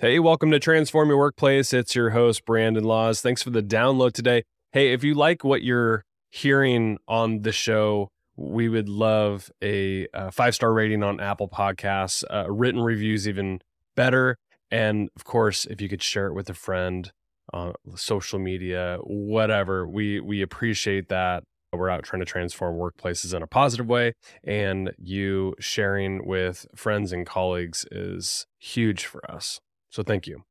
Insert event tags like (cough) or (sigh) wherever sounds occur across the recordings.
Hey, welcome to Transform Your Workplace. It's your host, Brandon Laws. Thanks for the download today. Hey, if you like what you're hearing on the show, we would love a, a five star rating on Apple Podcasts, uh, written reviews, even better. And of course, if you could share it with a friend on social media, whatever, we, we appreciate that. We're out trying to transform workplaces in a positive way, and you sharing with friends and colleagues is huge for us. So thank you.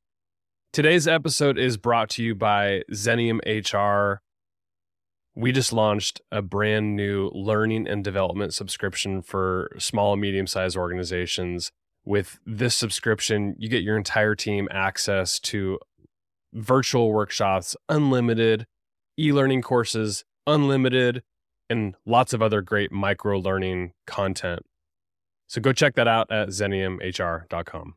Today's episode is brought to you by Xenium HR. We just launched a brand new learning and development subscription for small and medium sized organizations. With this subscription, you get your entire team access to virtual workshops, unlimited e learning courses, unlimited, and lots of other great micro learning content. So go check that out at xeniumhr.com.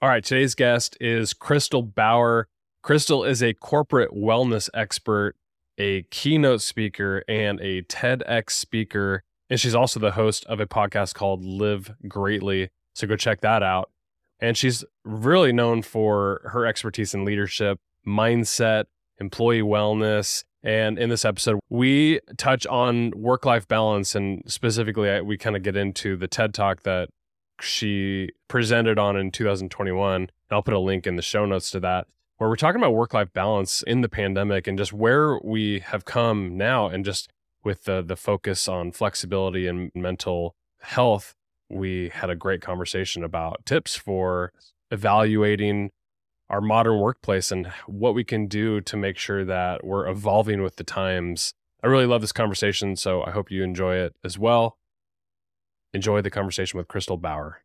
All right, today's guest is Kristel Bauer. Kristel is a corporate wellness expert, a keynote speaker, and a TEDx speaker. And she's also the host of a podcast called Live Greatly. So go check that out. And she's really known for her expertise in leadership, mindset, employee wellness. And in this episode, we touch on work life balance. And specifically, we kind of get into the TED talk that she presented on in 2021. And I'll put a link in the show notes to that, where we're talking about work life balance in the pandemic and just where we have come now and just with the the focus on flexibility and mental health we had a great conversation about tips for evaluating our modern workplace and what we can do to make sure that we're evolving with the times. I really love this conversation, so I hope you enjoy it as well. Enjoy the conversation with Kristel Bauer.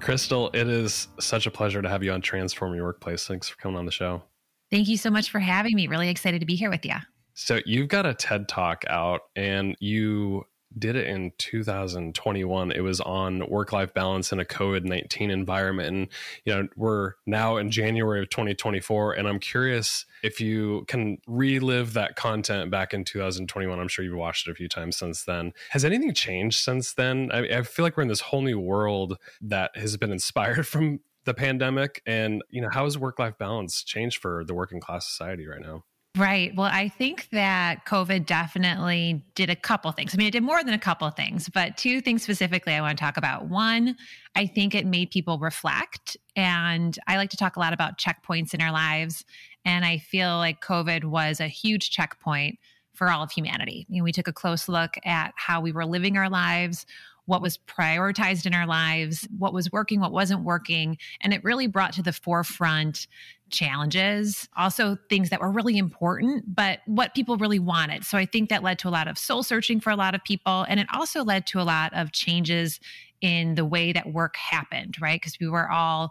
Kristel, it is such a pleasure to have you on Transform Your Workplace. Thanks for coming on the show. Thank you so much for having me. Really excited to be here with you. So, you've got a TED Talk out and you did it in 2021. It was on work life balance in a COVID 19 environment. And, you know, we're now in January of 2024. And I'm curious if you can relive that content back in 2021. I'm sure you've watched it a few times since then. Has anything changed since then? I, I feel like we're in this whole new world that has been inspired (laughs) from the pandemic and you know how has work life balance changed for the working class society right now Right. Well, I think that COVID definitely did a couple things. I mean, it did more than a couple things, but two things specifically I want to talk about. One, I think it made people reflect. And I like to talk a lot about checkpoints in our lives. And I feel like COVID was a huge checkpoint for all of humanity. You know, we took a close look at how we were living our lives, what was prioritized in our lives, what was working, what wasn't working. And it really brought to the forefront challenges, also things that were really important, but what people really wanted. So I think that led to a lot of soul searching for a lot of people. And it also led to a lot of changes in the way that work happened, right? Because we were all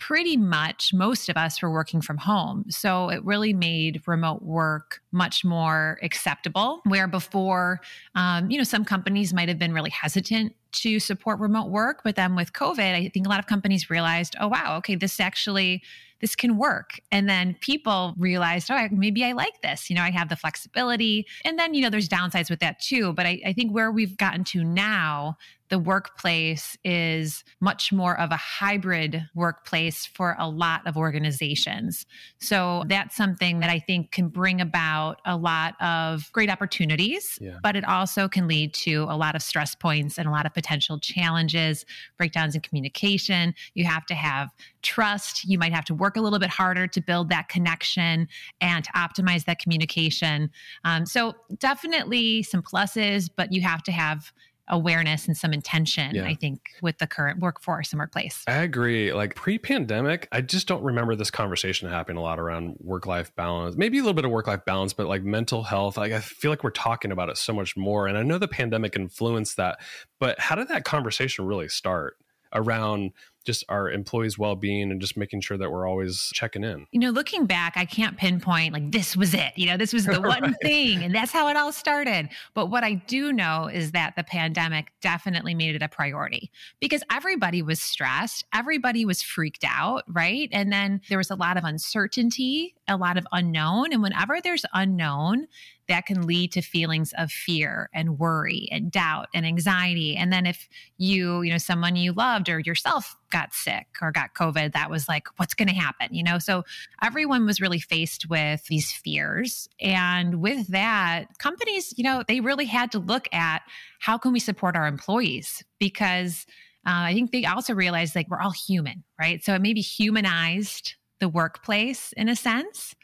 pretty much most of us were working from home. So it really made remote work much more acceptable. Where before, um, you know, some companies might have been really hesitant to support remote work, but then with COVID, I think a lot of companies realized, oh, wow, okay, this actually this can work. And then people realized, oh, maybe I like this. You know, I have the flexibility. And then, you know, there's downsides with that too. But I, I think where we've gotten to now, the workplace is much more of a hybrid workplace for a lot of organizations. So that's something that I think can bring about a lot of great opportunities, yeah. but it also can lead to a lot of stress points and a lot of potential challenges, breakdowns in communication. You have to have trust. You might have to work a little bit harder to build that connection and to optimize that communication. Um, so, definitely some pluses, but you have to have awareness and some intention, yeah. I think, with the current workforce and workplace. I agree. Like pre pandemic, I just don't remember this conversation happening a lot around work life balance, maybe a little bit of work life balance, but like mental health. Like I feel like we're talking about it so much more. And I know the pandemic influenced that, but how did that conversation really start around just our employees' well being and just making sure that we're always checking in. You know, looking back, I can't pinpoint like this was it. You know, this was (laughs) the one right. thing, and that's how it all started. But what I do know is that the pandemic definitely made it a priority because everybody was stressed, everybody was freaked out, right? And then there was a lot of uncertainty, a lot of unknown. And whenever there's unknown, that can lead to feelings of fear and worry and doubt and anxiety. And then if you, you know, someone you loved or yourself got sick or got COVID, that was like, what's going to happen? You know, so everyone was really faced with these fears. And with that, companies, you know, they really had to look at how can we support our employees because uh, I think they also realized like we're all human, right? So it maybe humanized the workplace in a sense.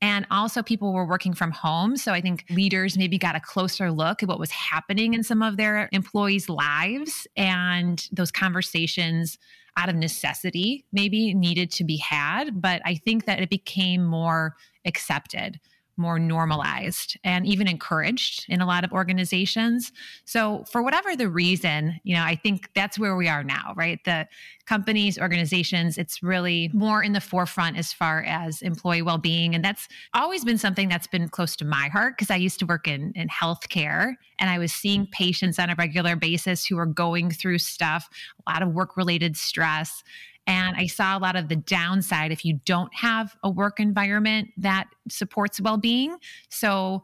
And also, people were working from home. So I think leaders maybe got a closer look at what was happening in some of their employees' lives. And those conversations, out of necessity, maybe needed to be had. But I think that it became more accepted more normalized and even encouraged in a lot of organizations. So, for whatever the reason, you know, I think that's where we are now, right? The companies, organizations, it's really more in the forefront as far as employee well being. And that's always been something that's been close to my heart because I used to work in, in healthcare and I was seeing patients on a regular basis who were going through stuff, a lot of work related stress. And I saw a lot of the downside if you don't have a work environment that supports well being. So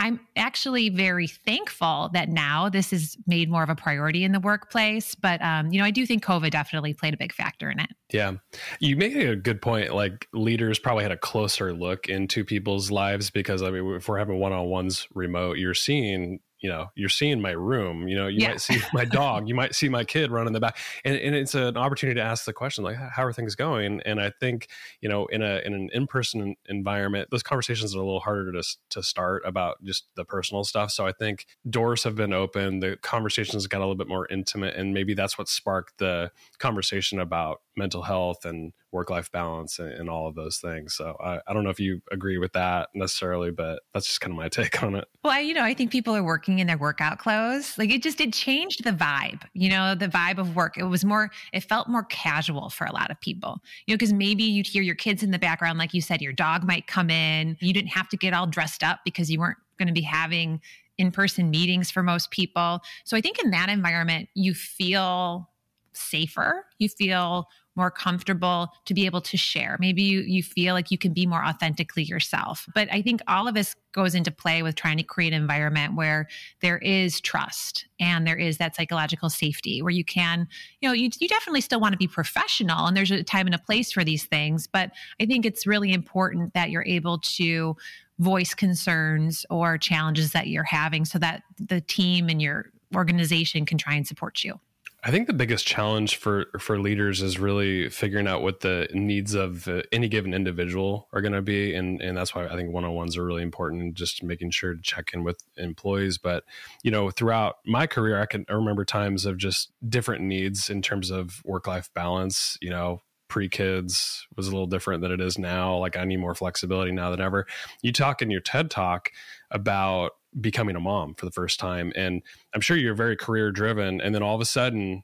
I'm actually very thankful that now this is made more of a priority in the workplace. But, um, you know, I do think COVID definitely played a big factor in it. Yeah. You make a good point. Like leaders probably had a closer look into people's lives because, I mean, if we're having one on ones remote, you're seeing you know you're seeing my room you know you yeah. might see my dog you might see my kid running the back and, and it's an opportunity to ask the question like how are things going and i think you know in a in an in-person environment those conversations are a little harder to, to start about just the personal stuff so i think doors have been open the conversations got a little bit more intimate and maybe that's what sparked the conversation about mental health and work life balance and, and, all of those things. So I, I don't know if you agree with that necessarily, but that's just kind of my (laughs) take on it. Well, I, you know, I think people are working in their workout clothes. Like it just, it changed the vibe, you know, the vibe of work. It was more, it felt more casual for a lot of people, you know, because maybe you'd hear your kids in the background. Like you said, your dog might come in. You didn't have to get all dressed up because you weren't going to be having in person meetings for most people. So I think in that environment, you feel safer. You feel more comfortable to be able to share. Maybe you, you feel like you can be more authentically yourself. But I think all of this goes into play with trying to create an environment where there is trust and there is that psychological safety where you can, you know, you, you definitely still want to be professional and there's a time and a place for these things. But I think it's really important that you're able to voice concerns or challenges that you're having so that the team and your organization can try and support you. I think the biggest challenge for for leaders is really figuring out what the needs of uh, any given individual are going to be, and and that's why I think one on ones are really important. Just making sure to check in with employees, but you know, throughout my career, I can remember times of just different needs in terms of work life balance. You know, pre kids was a little different than it is now. Like I need more flexibility now than ever. You talk in your TED talk about becoming a mom for the first time and i'm sure you're very career driven and then all of a sudden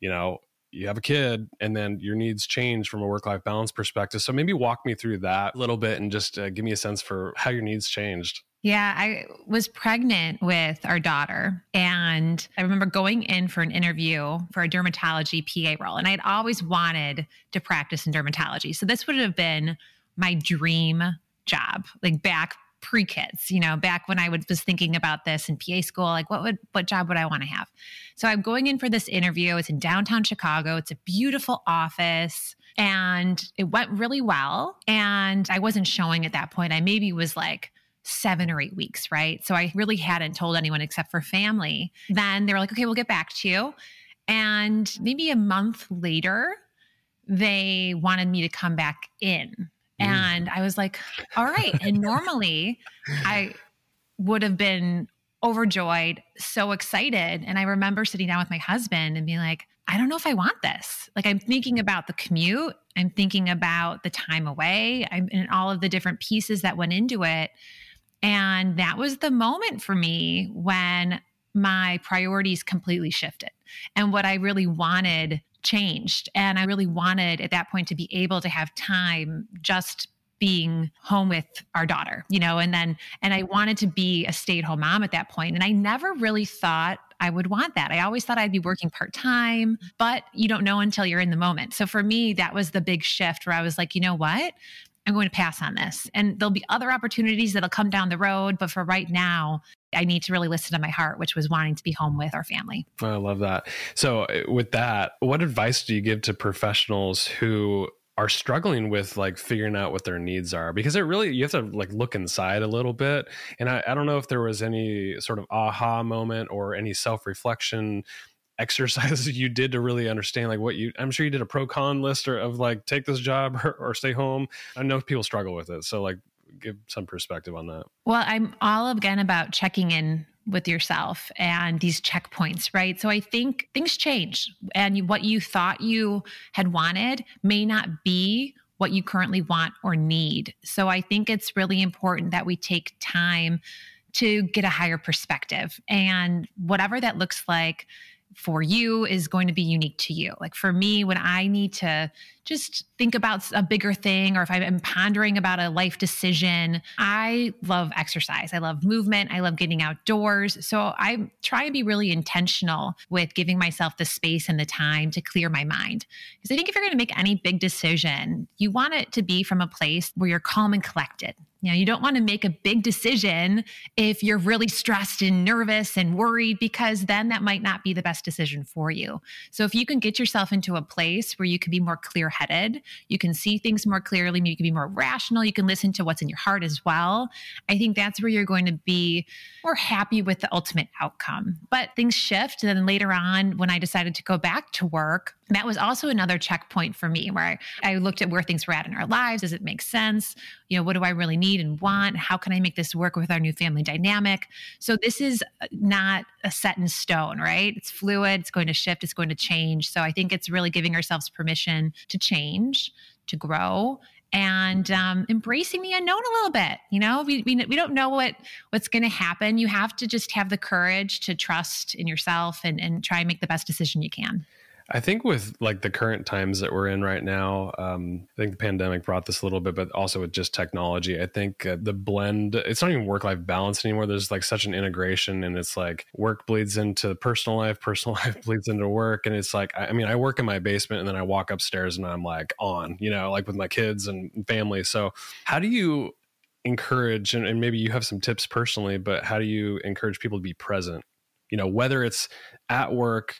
you know you have a kid and then your needs change from a work life balance perspective so maybe walk me through that a little bit and just uh, give me a sense for how your needs changed yeah, I was pregnant with our daughter. And I remember going in for an interview for a dermatology PA role. And I had always wanted to practice in dermatology. So this would have been my dream job, like back pre kids, you know, back when I was thinking about this in PA school, like what would, what job would I want to have? So I'm going in for this interview. It's in downtown Chicago. It's a beautiful office and it went really well. And I wasn't showing at that point. I maybe was like, seven or eight weeks, right? So I really hadn't told anyone except for family. Then they were like, okay, we'll get back to you. And maybe a month later, they wanted me to come back in Mm. And I was like, all right. And normally I would have been overjoyed, so excited. And I remember sitting down with my husband and being like, I don't know if I want this. Like, I'm thinking about the commute, I'm thinking about the time away, I'm, and all of the different pieces that went into it. And that was the moment for me when my priorities completely shifted. And what I really wanted changed. And I really wanted at that point to be able to have time just being home with our daughter, you know, and then, and I wanted to be a stay at home mom at that point. And I never really thought I would want that. I always thought I'd be working part time, but you don't know until you're in the moment. So for me, that was the big shift where I was like, you know what? I'm going to pass on this. And there'll be other opportunities that'll come down the road. But for right now, I need to really listen to my heart, which was wanting to be home with our family. I love that. So, uh, with that, what advice do you give to professionals who are struggling with like figuring out what their needs are because it really you have to like look inside a little bit and I, I don't know if there was any sort of aha moment or any self-reflection exercises (laughs) you did to really understand like what you i'm sure you did a pro con list or of like take this job or, (laughs) or stay home i know people struggle with it so like give some perspective on that well i'm all again about checking in with yourself and these checkpoints, right? So I think things change and what you thought you had wanted may not be what you currently want or need. So I think it's really important that we take time to get a higher perspective and whatever that looks like for you is going to be unique to you. Like for me, when I need to just think about a bigger thing or if I'm pondering about a life decision, I love exercise. I love movement. I love getting outdoors. So I try and be really intentional with giving myself the space and the time to clear my mind. Because I think if you're going to make any big decision, you want it to be from a place where you're calm and collected. You know, you don't want to make a big decision if you're really stressed and nervous and worried, because then that might not be the best decision for you. So if you can get yourself into a place where you can be more clear headed, you can see things more clearly, you can be more rational, you can listen to what's in your heart as well. I think that's where you're going to be more happy with the ultimate outcome. But things shift. And then later on, when I decided to go back to work, that was also another checkpoint for me where I, I, looked at where things were at in our lives. Does it make sense? You know, what do I really need and want? How can I make this work with our new family dynamic? So this is not a set in stone, right? It's fluid, it's going to shift, it's going to change. So I think it's really giving ourselves permission to change, to grow, and um, embracing the unknown a little bit. You know, we, we, we don't know what what's going to happen. You have to just have the courage to trust in yourself and, and try and make the best decision you can. I think with like the current times that we're in right now, um, I think the pandemic brought this a little bit, but also with just technology, I think uh, the blend, it's not even work life balance anymore. There's like such an integration and it's like work bleeds into personal life, personal (laughs) life bleeds into work. And it's like, I, I mean, I work in my basement and then I walk upstairs and I'm like on, you know, like with my kids and family. So how do you encourage, and, and maybe you have some tips personally, but how do you encourage people to be present? You know, whether it's at work,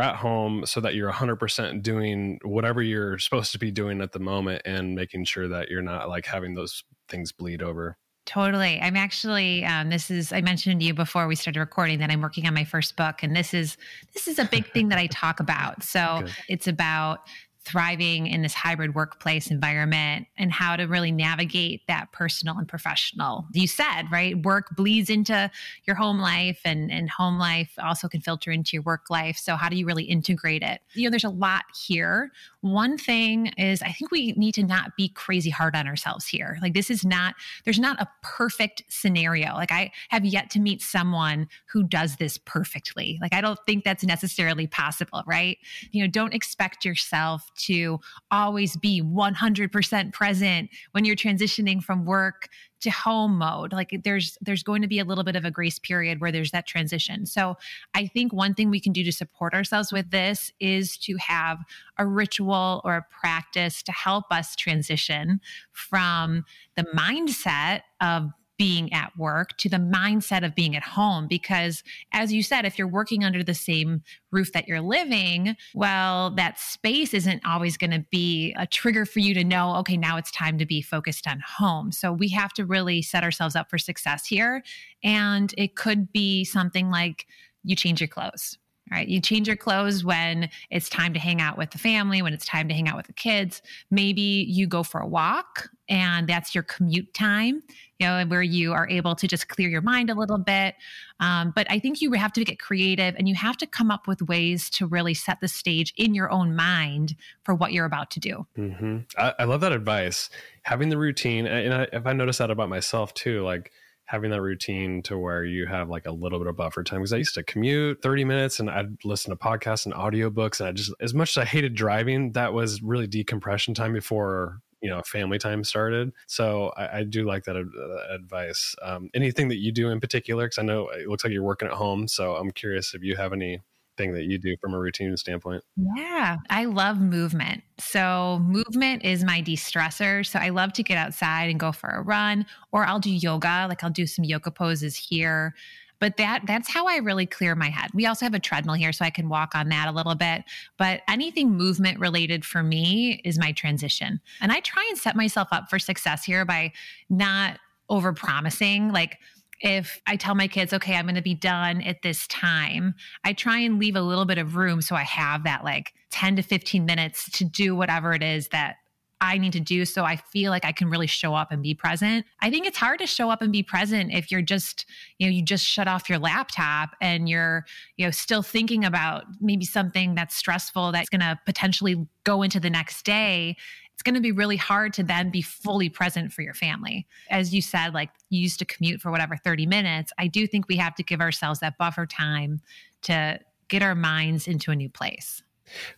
at home so that you're 100% doing whatever you're supposed to be doing at the moment and making sure that you're not like having those things bleed over. Totally. I'm actually um, this is I mentioned to you before we started recording that I'm working on my first book and this is this is a big thing that I talk about. So (laughs) Good. it's about thriving in this hybrid workplace environment and how to really navigate that personal and professional. You said, right? Work bleeds into your home life and, and home life also can filter into your work life. So how do you really integrate it? You know, there's a lot here. One thing is I think we need to not be crazy hard on ourselves here. Like this is not, there's not a perfect scenario. Like I have yet to meet someone who does this perfectly. Like I don't think that's necessarily possible, right? You know, don't expect yourself to always be 100% present when you're transitioning from work to home mode. Like there's there's going to be a little bit of a grace period where there's that transition. So i think one thing we can do to support ourselves with this is to have a ritual or a practice to help us transition from the mindset of being at work to the mindset of being at home. Because as you said, if you're working under the same roof that you're living, well, that space isn't always going to be a trigger for you to know, okay, now it's time to be focused on home. So we have to really set ourselves up for success here. And it could be something like you change your clothes right? You change your clothes when it's time to hang out with the family, when it's time to hang out with the kids. Maybe you go for a walk and that's your commute time, you know, where you are able to just clear your mind a little bit. Um, but I think you have to get creative and you have to come up with ways to really set the stage in your own mind for what you're about to do. Mm-hmm. I, I, love that advice. Having the routine, and I, if I notice that about myself too, like having that routine to where you have like a little bit of buffer time because I used to commute 30 minutes and I'd listen to podcasts and audiobooks and I just as much as I hated driving that was really decompression time before you know family time started. So i, I do like that uh, advice. Um, anything that you do in particular? Because i know it looks like you're working at home so i'm curious if you have any thing that you do from a routine standpoint? Yeah, I love movement. So, movement is my de stressor. So, I love to get outside and go for a run, or I'll do yoga. Like, I'll do some yoga poses here but that that's how I really clear my head. We also have a treadmill here so I can walk on that a little bit, but anything movement related for me is my transition. And I try and set myself up for success here by not over promising like if I tell my kids, okay, I'm going to be done at this time, I try and leave a little bit of room so I have that like 10 to 15 minutes to do whatever it is that I need to do so I feel like I can really show up and be present. I think it's hard to show up and be present if you're just, you know, you just shut off your laptop and you're, you know, still thinking about maybe something that's stressful that's going to potentially go into the next day it's going to be really hard to then be fully present for your family. As you said, like you used to commute for whatever 30 minutes. I do think we have to give ourselves that buffer time to get our minds into a new place.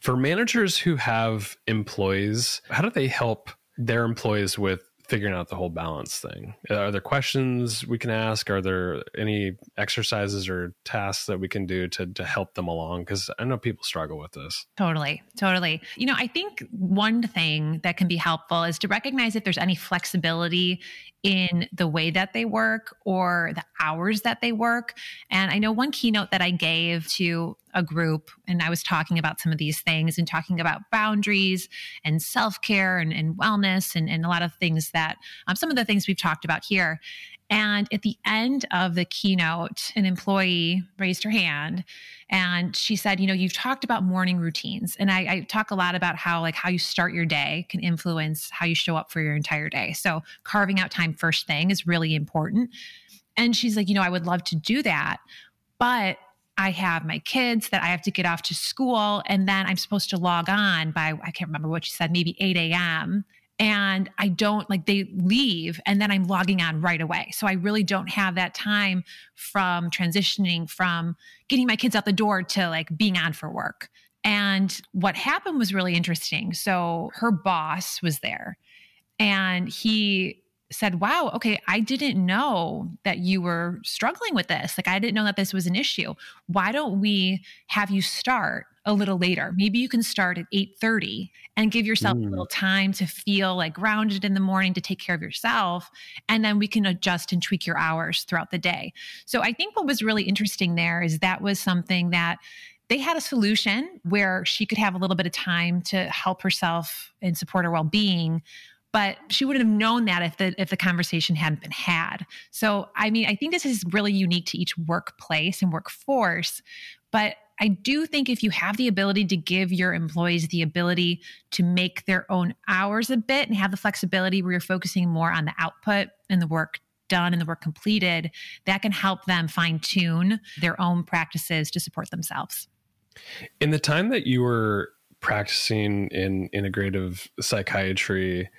For managers who have employees, how do they help their employees with figuring out the whole balance thing. Are there questions we can ask? Are there any exercises or tasks that we can do to to help them along? Because I know people struggle with this. Totally, totally. You know, I think one thing that can be helpful is to recognize if there's any flexibility in the way that they work or the hours that they work. And I know one keynote that I gave to a group, and I was talking about some of these things and talking about boundaries and self care and, and, wellness and, and, a lot of things that um, some of the things we've talked about here. And at the end of the keynote, an employee raised her hand and she said, You know, you've talked about morning routines. And I, I, talk a lot about how, like, how you start your day can influence how you show up for your entire day. So carving out time first thing is really important. And she's like, You know, I would love to do that. But I have my kids that I have to get off to school, and then I'm supposed to log on by, I can't remember what she said, maybe 8 a.m and I don't like they leave and then I'm logging on right away. So I really don't have that time from transitioning from getting my kids out the door to like being on for work. And what happened was really interesting. So her boss was there and he said, Wow, okay, I didn't know that you were struggling with this. Like, I didn't know that this was an issue. Why don't we have you start a little later. Maybe you can start at 8:30 and give yourself mm. a little time to feel like grounded in the morning to take care of yourself and then we can adjust and tweak your hours throughout the day. So I think what was really interesting there is that was something that they had a solution where she could have a little bit of time to help herself and support her well-being but she wouldn't have known that if the if the conversation hadn't been had. So I mean, I think this is really unique to each workplace and workforce, but I do think if you have the ability to give your employees the ability to make their own hours a bit and have the flexibility where you're focusing more on the output and the work done and the work completed, that can help them fine tune their own practices to support themselves. In the time that you were practicing in integrative psychiatry,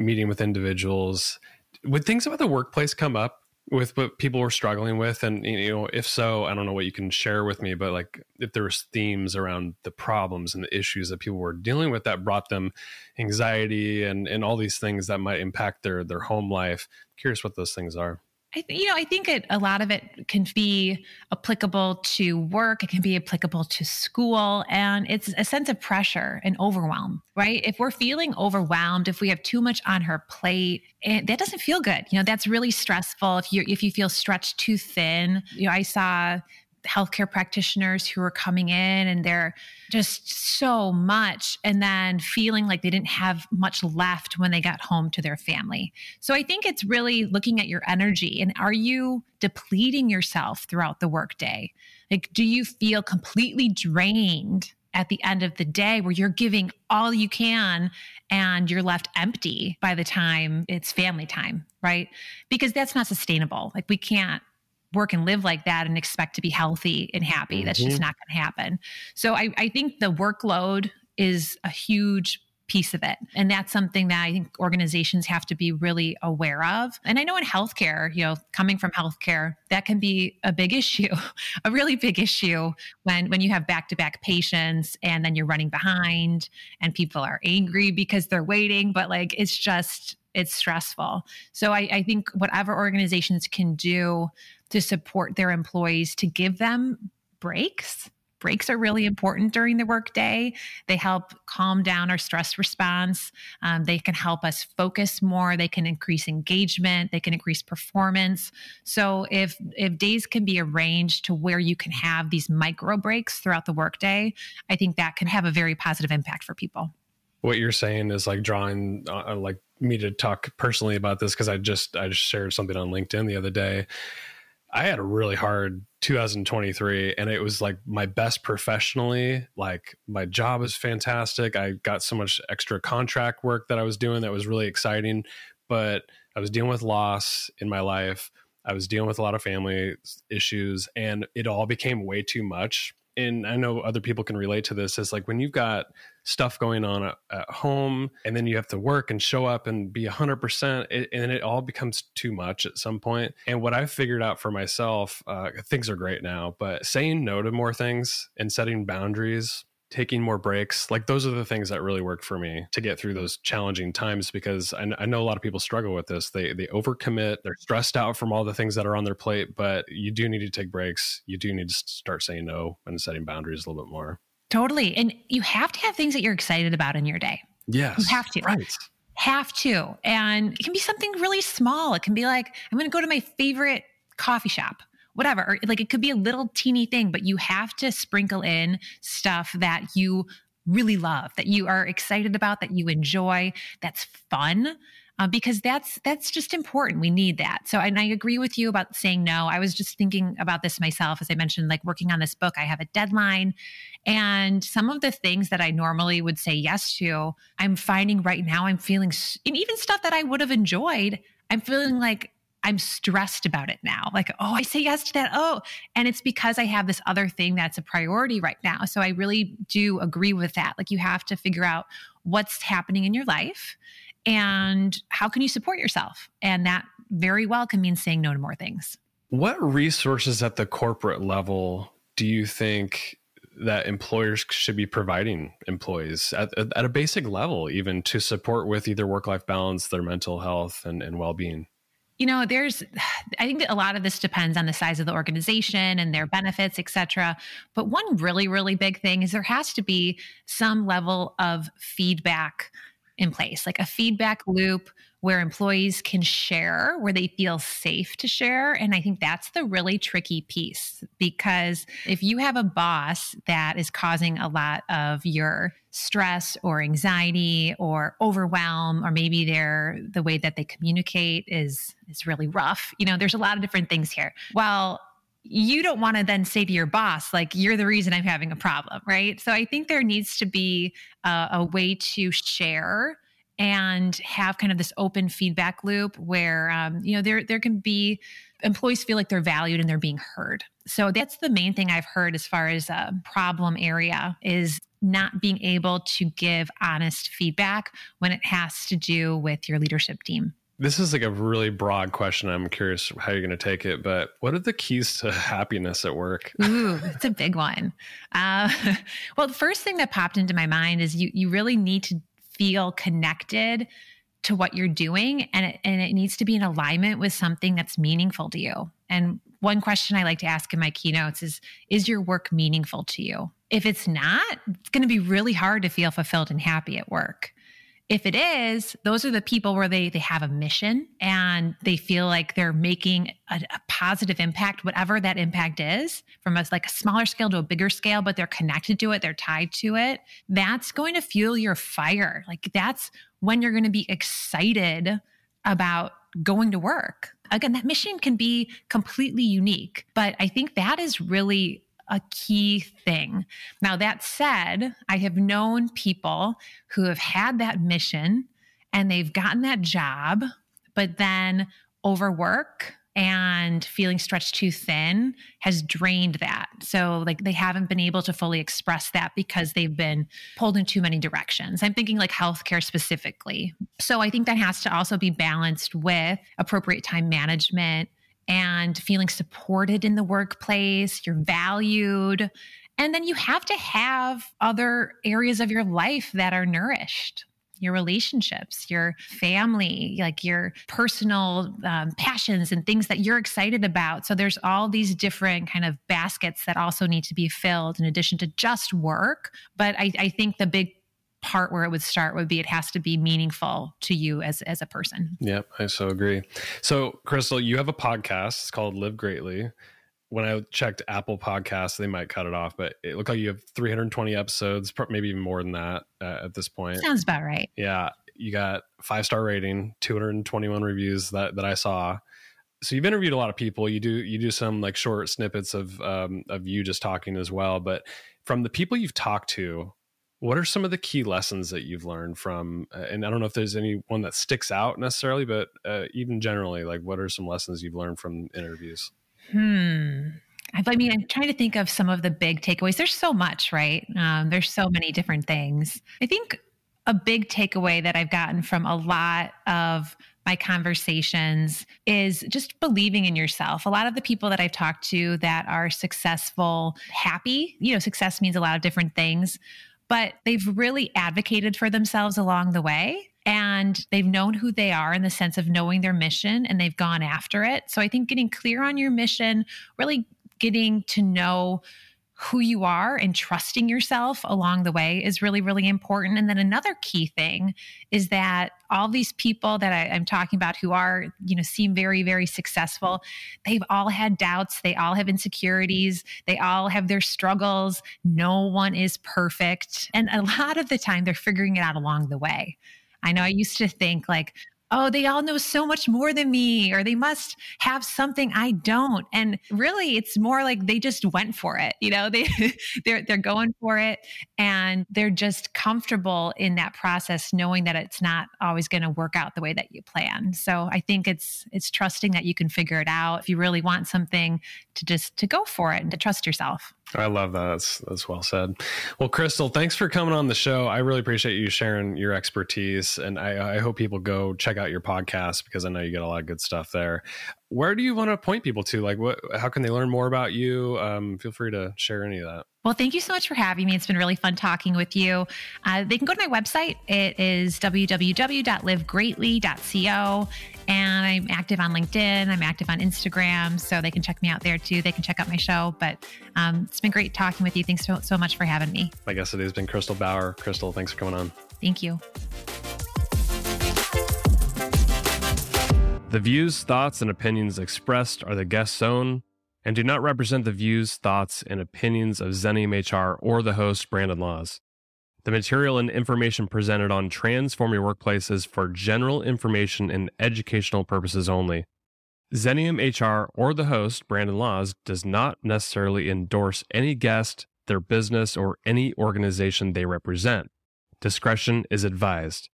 meeting with individuals, would things about the workplace come up with what people were struggling with? And you know if so i don't know what you can share with me but like if there was themes around the problems and the issues that people were dealing with that brought them anxiety and and all these things that might impact their their home life. I'm curious what those things are I th- you know, I think it, a lot of it can be applicable to work. It can be applicable to school, and it's a sense of pressure and overwhelm, right? If we're feeling overwhelmed, if we have too much on her plate, that doesn't feel good. You know, that's really stressful. If you if you feel stretched too thin, you know, I saw healthcare practitioners who are coming in and they're just so much and then feeling like they didn't have much left when they got home to their family. So I think it's really looking at your energy and are you depleting yourself throughout the workday? Like do you feel completely drained at the end of the day where you're giving all you can and you're left empty by the time it's family time, right? Because that's not sustainable. Like we can't work and live like that and expect to be healthy and happy. That's mm-hmm. just not going to happen. So I, I think the workload is a huge piece of it. And that's something that I think organizations have to be really aware of. And I know in healthcare, you know, coming from healthcare, that can be a big (laughs) issue, a really big issue when when you have back-to-back patients and then you're running behind and people are angry because they're waiting, but like it's just it's stressful. So I, I think whatever organizations can do to support their employees to give them breaks breaks are really important during the workday. They help calm down our stress response. Um, they can help us focus more. They can increase engagement. They can increase performance. So if if days can be arranged to where you can have these micro breaks throughout the workday, I think that can have a very positive impact for people. What you're saying is like drawing uh, like me to talk personally about this because I just I just shared something on LinkedIn the other day. I had a really hard 2023 and it was like my best professionally. Like my job is fantastic. I got so much extra contract work that i was doing that was really exciting but i was dealing with loss in my life. I was dealing with a lot of family issues and it all became way too much and I know other people can relate to this is like when you've got stuff going on at, at home and then you have to work and show up and be 100% it, and it all becomes too much at some point. point and what i've figured out for myself uh, things are great now but saying no to more things and setting boundaries taking more breaks. Like those are the things that really worked for me to get through those challenging times because I, I, know a lot of people struggle with this. They they overcommit they're stressed out from all the things that are on their plate but you do need to take breaks. You do need to start saying no and setting boundaries a little bit more. Totally. And you have to have things that you're excited about in your day. Yes. You have to. Right. Have to. And it can be something really small. It can be like i'm going to go to my favorite coffee shop whatever. Or like it could be a little teeny thing, but you have to sprinkle in stuff that you really love, that you are excited about, that you enjoy, that's fun. Uh, because that's that's just important. We need that. So, and I agree with you about saying no. I was just thinking about this myself, as I mentioned, like working on this book. I have a deadline, and some of the things that I normally would say yes to, I'm finding right now. I'm feeling, and even stuff that I would have enjoyed. I'm feeling like I'm stressed about it now. Like, oh, I say yes to that. Oh, and it's because I have this other thing that's a priority right now. So I really do agree with that. Like, you have to figure out what's happening in your life and how can you support yourself. And that very well can mean saying no to more things. What resources at the corporate level do you think that employers should be providing employees at, at a basic level, even to support with either work life balance, their mental health, and, and well being? You know there's i think that a lot of this depends on the size of the organization and their benefits et cetera but one really really big thing is there has to be some level of feedback in place like a feedback loop where employees can share, where they feel safe to share. And I think that's the really tricky piece because if you have a boss that is causing a lot of your stress or anxiety or overwhelm, or maybe they're the way that they communicate is is really rough. You know, there's a lot of different things here. Well, you don't want to then say to your boss like you're the reason i'm having a problem right so i think there needs to be a, a way to share and have kind of this open feedback loop where um, you know there there can be employees feel like they're valued and they're being heard. So that's the main thing I've heard as far as a problem area is not being able to give honest feedback when it has to do with your leadership team. This is like a really broad question. I'm curious how you're going to take it, but what are the keys to happiness at work? Ooh, (laughs) it's a big one. Uh, (laughs) well, the first thing that popped into my mind is you you really need to feel connected to what you're doing and it, and it needs to be in alignment with something that's meaningful to you. And one question I like to ask in my keynotes is is your work meaningful to you? If it's not, it's going to be really hard to feel fulfilled and happy at work. If it is, those are the people where they they have a mission and they feel like they're making a, a positive impact, whatever that impact is, from a like a smaller scale to a bigger scale, but they're connected to it, they're tied to it. That's going to fuel your fire. Like that's when you're going to be excited about going to work. Again, that mission can be completely unique, but I think that is really a key thing. Now, that said, I have known people who have had that mission and they've gotten that job, but then overwork and feeling stretched too thin has drained that. So, like, they haven't been able to fully express that because they've been pulled in too many directions. I'm thinking like healthcare specifically. So, I think that has to also be balanced with appropriate time management and feeling supported in the workplace. You're valued. And then you have to have other areas of your life that are nourished your relationships, your family, like your personal um, passions and things that you're excited about. So there's all these different kind of baskets that also need to be filled in addition to just work. But I, I think the big part where it would start would be it has to be meaningful to you as as a person. Yep, I so agree. So, Kristel, you have a podcast. It's called Live Greatly when I checked Apple Podcasts, they might cut it off, but it looked like you have 320 episodes, maybe even more than that uh, at this point. Sounds about right. Yeah, you got five star rating, 221 reviews that that I saw. So you've interviewed a lot of people. You do you do some like short snippets of um, of you just talking as well. But from the people you've talked to, what are some of the key lessons that you've learned from? Uh, and I don't know if there's any one that sticks out necessarily, but uh, even generally, like what are some lessons you've learned from interviews? Hmm. I mean, I'm trying to think of some of the big takeaways. There's so much, right? Um, there's so many different things. I think a big takeaway that I've gotten from a lot of my conversations is just believing in yourself. A lot of the people that I've talked to that are successful, happy, you know, success means a lot of different things, but they've really advocated for themselves along the way and they've known who they are in the sense of knowing their mission and they've gone after it. So I think getting clear on your mission, really getting to know who you are and trusting yourself along the way is really, really important. And then another key thing is that all these people that I, am talking about who are, you know, seem very, very successful, they've all had doubts. They all have insecurities. They all have their struggles. No one is perfect. And a lot of the time, they're figuring it out along the way. I know I used to think like, oh, they all know so much more than me, or they must have something I don't. And really, it's more like they just went for it. You know, (laughs) they they're they're going for it, and they're just comfortable in that process, knowing that it's not always going to work out the way that you plan. So I think it's it's trusting that you can figure it out. If you really want something, to just to go for it and to trust yourself. I love that. That's that's well said. Well, Kristel, thanks for coming on the show. I really appreciate you sharing your expertise, and I, I hope people go check out your podcast because I know you get a lot of good stuff there. Where do you want to point people to? Like, what? How can they learn more about you? Um, feel free to share any of that. Well, thank you so much for having me. It's been really fun talking with you. Uh, they can go to my website. It is www.livegreatly.co. And I'm active on LinkedIn. I'm active on Instagram. So they can check me out there too. They can check out my show. But um, it's been great talking with you. Thanks so, so much for having me. My guest today has been Kristel Bauer. Kristel, thanks for coming on. Thank you. The views, thoughts, and opinions expressed are the guest's own and do not represent the views, thoughts, and opinions of Xenium HR or the host, Brandon Laws. The material and information presented on Transform Your Workplace is for general information and educational purposes only. Xenium HR or the host, Brandon Laws, does not necessarily endorse any guest, their business, or any organization they represent. Discretion is advised.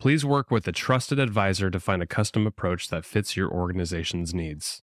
Please work with a trusted advisor to find a custom approach that fits your organization's needs.